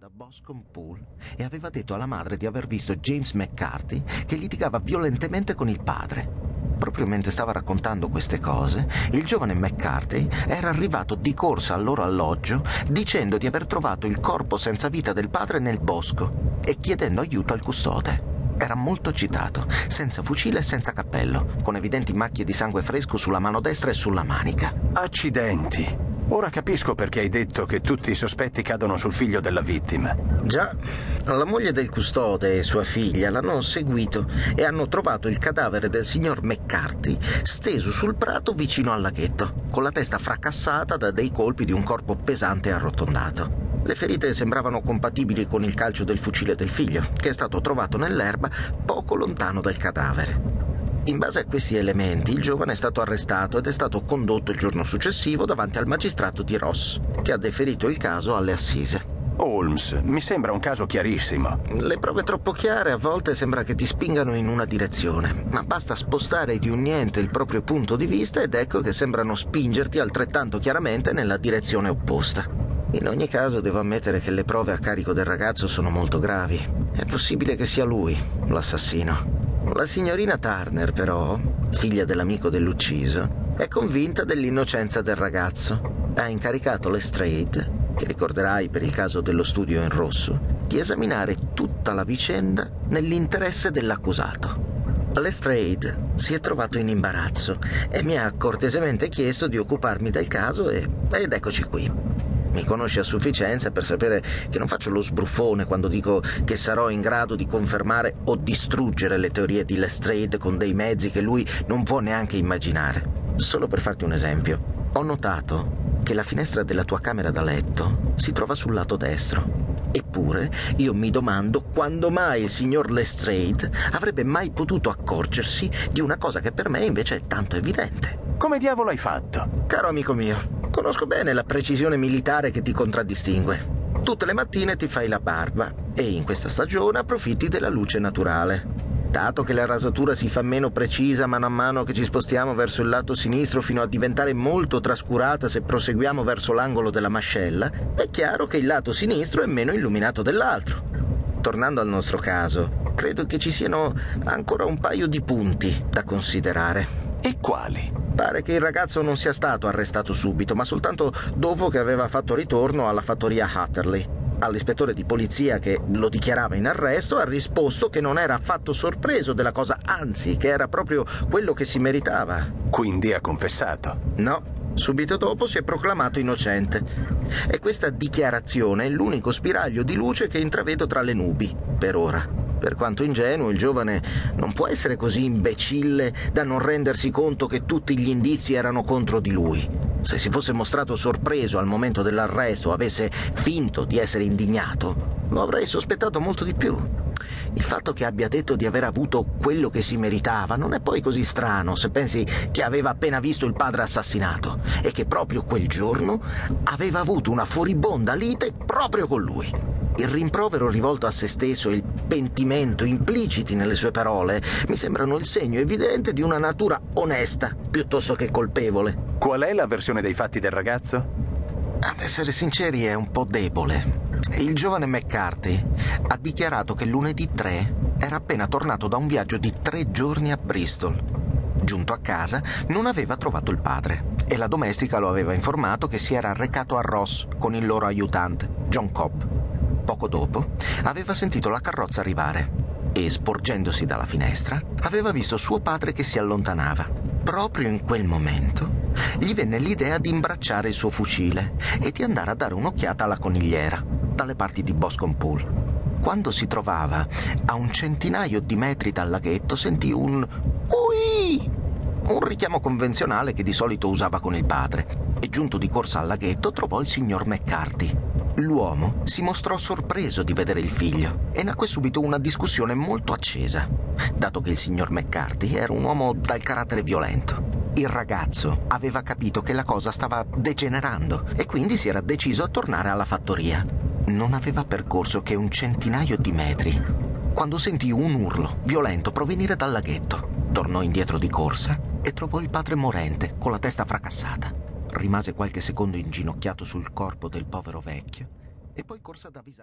da Boscombe Pool e aveva detto alla madre di aver visto James McCarthy che litigava violentemente con il padre. Proprio mentre stava raccontando queste cose, il giovane McCarthy era arrivato di corsa al loro alloggio dicendo di aver trovato il corpo senza vita del padre nel bosco e chiedendo aiuto al custode. Era molto agitato, senza fucile e senza cappello, con evidenti macchie di sangue fresco sulla mano destra e sulla manica. Accidenti! Ora capisco perché hai detto che tutti i sospetti cadono sul figlio della vittima. Già, la moglie del custode e sua figlia l'hanno seguito e hanno trovato il cadavere del signor McCarthy steso sul prato vicino al laghetto, con la testa fracassata da dei colpi di un corpo pesante e arrotondato. Le ferite sembravano compatibili con il calcio del fucile del figlio, che è stato trovato nell'erba poco lontano dal cadavere. In base a questi elementi, il giovane è stato arrestato ed è stato condotto il giorno successivo davanti al magistrato di Ross, che ha deferito il caso alle assise. Holmes, mi sembra un caso chiarissimo. Le prove troppo chiare a volte sembra che ti spingano in una direzione, ma basta spostare di un niente il proprio punto di vista ed ecco che sembrano spingerti altrettanto chiaramente nella direzione opposta. In ogni caso devo ammettere che le prove a carico del ragazzo sono molto gravi. È possibile che sia lui l'assassino. La signorina Turner, però, figlia dell'amico dell'ucciso, è convinta dell'innocenza del ragazzo. Ha incaricato Lestrade, che ricorderai per il caso dello studio in rosso, di esaminare tutta la vicenda nell'interesse dell'accusato. Lestrade si è trovato in imbarazzo e mi ha cortesemente chiesto di occuparmi del caso e, ed eccoci qui. Mi conosce a sufficienza per sapere che non faccio lo sbruffone quando dico che sarò in grado di confermare o distruggere le teorie di Lestrade con dei mezzi che lui non può neanche immaginare. Solo per farti un esempio, ho notato che la finestra della tua camera da letto si trova sul lato destro. Eppure io mi domando quando mai il signor Lestrade avrebbe mai potuto accorgersi di una cosa che per me invece è tanto evidente. Come diavolo hai fatto? Caro amico mio, Conosco bene la precisione militare che ti contraddistingue. Tutte le mattine ti fai la barba e in questa stagione approfitti della luce naturale. Dato che la rasatura si fa meno precisa mano a mano che ci spostiamo verso il lato sinistro fino a diventare molto trascurata se proseguiamo verso l'angolo della mascella, è chiaro che il lato sinistro è meno illuminato dell'altro. Tornando al nostro caso, credo che ci siano ancora un paio di punti da considerare. E quali? Pare che il ragazzo non sia stato arrestato subito, ma soltanto dopo che aveva fatto ritorno alla fattoria Hatterley. All'ispettore di polizia che lo dichiarava in arresto ha risposto che non era affatto sorpreso della cosa, anzi che era proprio quello che si meritava. Quindi ha confessato? No, Subito dopo si è proclamato innocente. E questa dichiarazione è l'unico spiraglio di luce che intravedo tra le nubi, per ora. Per quanto ingenuo, il giovane non può essere così imbecille da non rendersi conto che tutti gli indizi erano contro di lui. Se si fosse mostrato sorpreso al momento dell'arresto avesse finto di essere indignato, lo avrei sospettato molto di più. Il fatto che abbia detto di aver avuto quello che si meritava non è poi così strano se pensi che aveva appena visto il padre assassinato e che proprio quel giorno aveva avuto una furibonda lite proprio con lui. Il rimprovero rivolto a se stesso e il pentimento impliciti nelle sue parole mi sembrano il segno evidente di una natura onesta piuttosto che colpevole. Qual è la versione dei fatti del ragazzo? Ad essere sinceri è un po' debole. Il giovane McCarthy ha dichiarato che lunedì 3 era appena tornato da un viaggio di tre giorni a Bristol. Giunto a casa non aveva trovato il padre e la domestica lo aveva informato che si era recato a Ross con il loro aiutante, John Cobb. Poco dopo aveva sentito la carrozza arrivare e, sporgendosi dalla finestra, aveva visto suo padre che si allontanava. Proprio in quel momento gli venne l'idea di imbracciare il suo fucile e di andare a dare un'occhiata alla conigliera, dalle parti di Boscombe Pool. Quando si trovava a un centinaio di metri dal laghetto sentì un Ui! Un richiamo convenzionale che di solito usava con il padre e giunto di corsa al laghetto trovò il signor McCarthy. L'uomo si mostrò sorpreso di vedere il figlio e nacque subito una discussione molto accesa, dato che il signor McCarthy era un uomo dal carattere violento. Il ragazzo aveva capito che la cosa stava degenerando e quindi si era deciso a tornare alla fattoria. Non aveva percorso che un centinaio di metri quando sentì un urlo violento provenire dal laghetto. Tornò indietro di corsa e trovò il padre morente con la testa fracassata. Rimase qualche secondo inginocchiato sul corpo del povero vecchio e poi corse ad avvisare.